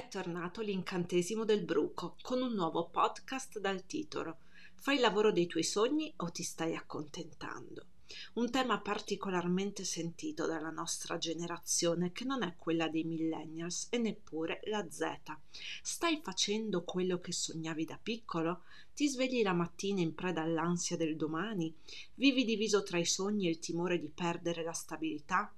tornato l'incantesimo del bruco con un nuovo podcast dal titolo Fai il lavoro dei tuoi sogni o ti stai accontentando? Un tema particolarmente sentito dalla nostra generazione che non è quella dei millennials e neppure la Z. Stai facendo quello che sognavi da piccolo? Ti svegli la mattina in preda all'ansia del domani? Vivi diviso tra i sogni e il timore di perdere la stabilità?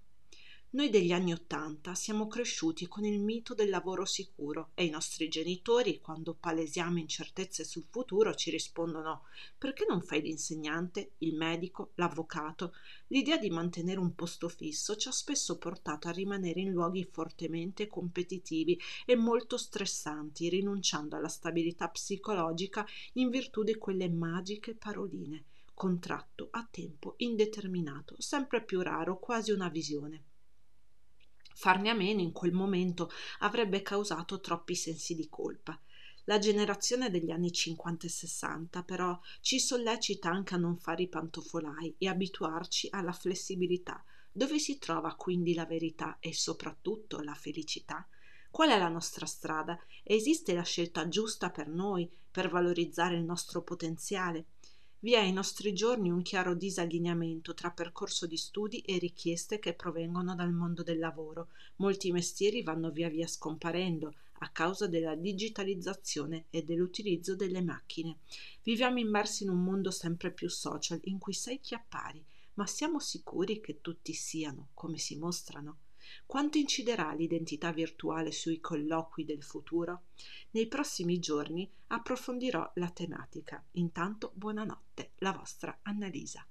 Noi degli anni Ottanta siamo cresciuti con il mito del lavoro sicuro e i nostri genitori, quando palesiamo incertezze sul futuro, ci rispondono perché non fai l'insegnante, il medico, l'avvocato? L'idea di mantenere un posto fisso ci ha spesso portato a rimanere in luoghi fortemente competitivi e molto stressanti, rinunciando alla stabilità psicologica in virtù di quelle magiche paroline contratto a tempo indeterminato, sempre più raro, quasi una visione. Farne a meno in quel momento avrebbe causato troppi sensi di colpa. La generazione degli anni 50 e 60 però ci sollecita anche a non fare i pantofolai e abituarci alla flessibilità. Dove si trova quindi la verità e soprattutto la felicità? Qual è la nostra strada? Esiste la scelta giusta per noi, per valorizzare il nostro potenziale? Vi è ai nostri giorni un chiaro disallineamento tra percorso di studi e richieste che provengono dal mondo del lavoro. Molti mestieri vanno via via scomparendo a causa della digitalizzazione e dell'utilizzo delle macchine. Viviamo immersi in un mondo sempre più social in cui sei chi appari, ma siamo sicuri che tutti siano come si mostrano? Quanto inciderà l'identità virtuale sui colloqui del futuro? Nei prossimi giorni approfondirò la tematica. Intanto buonanotte, la vostra Annalisa.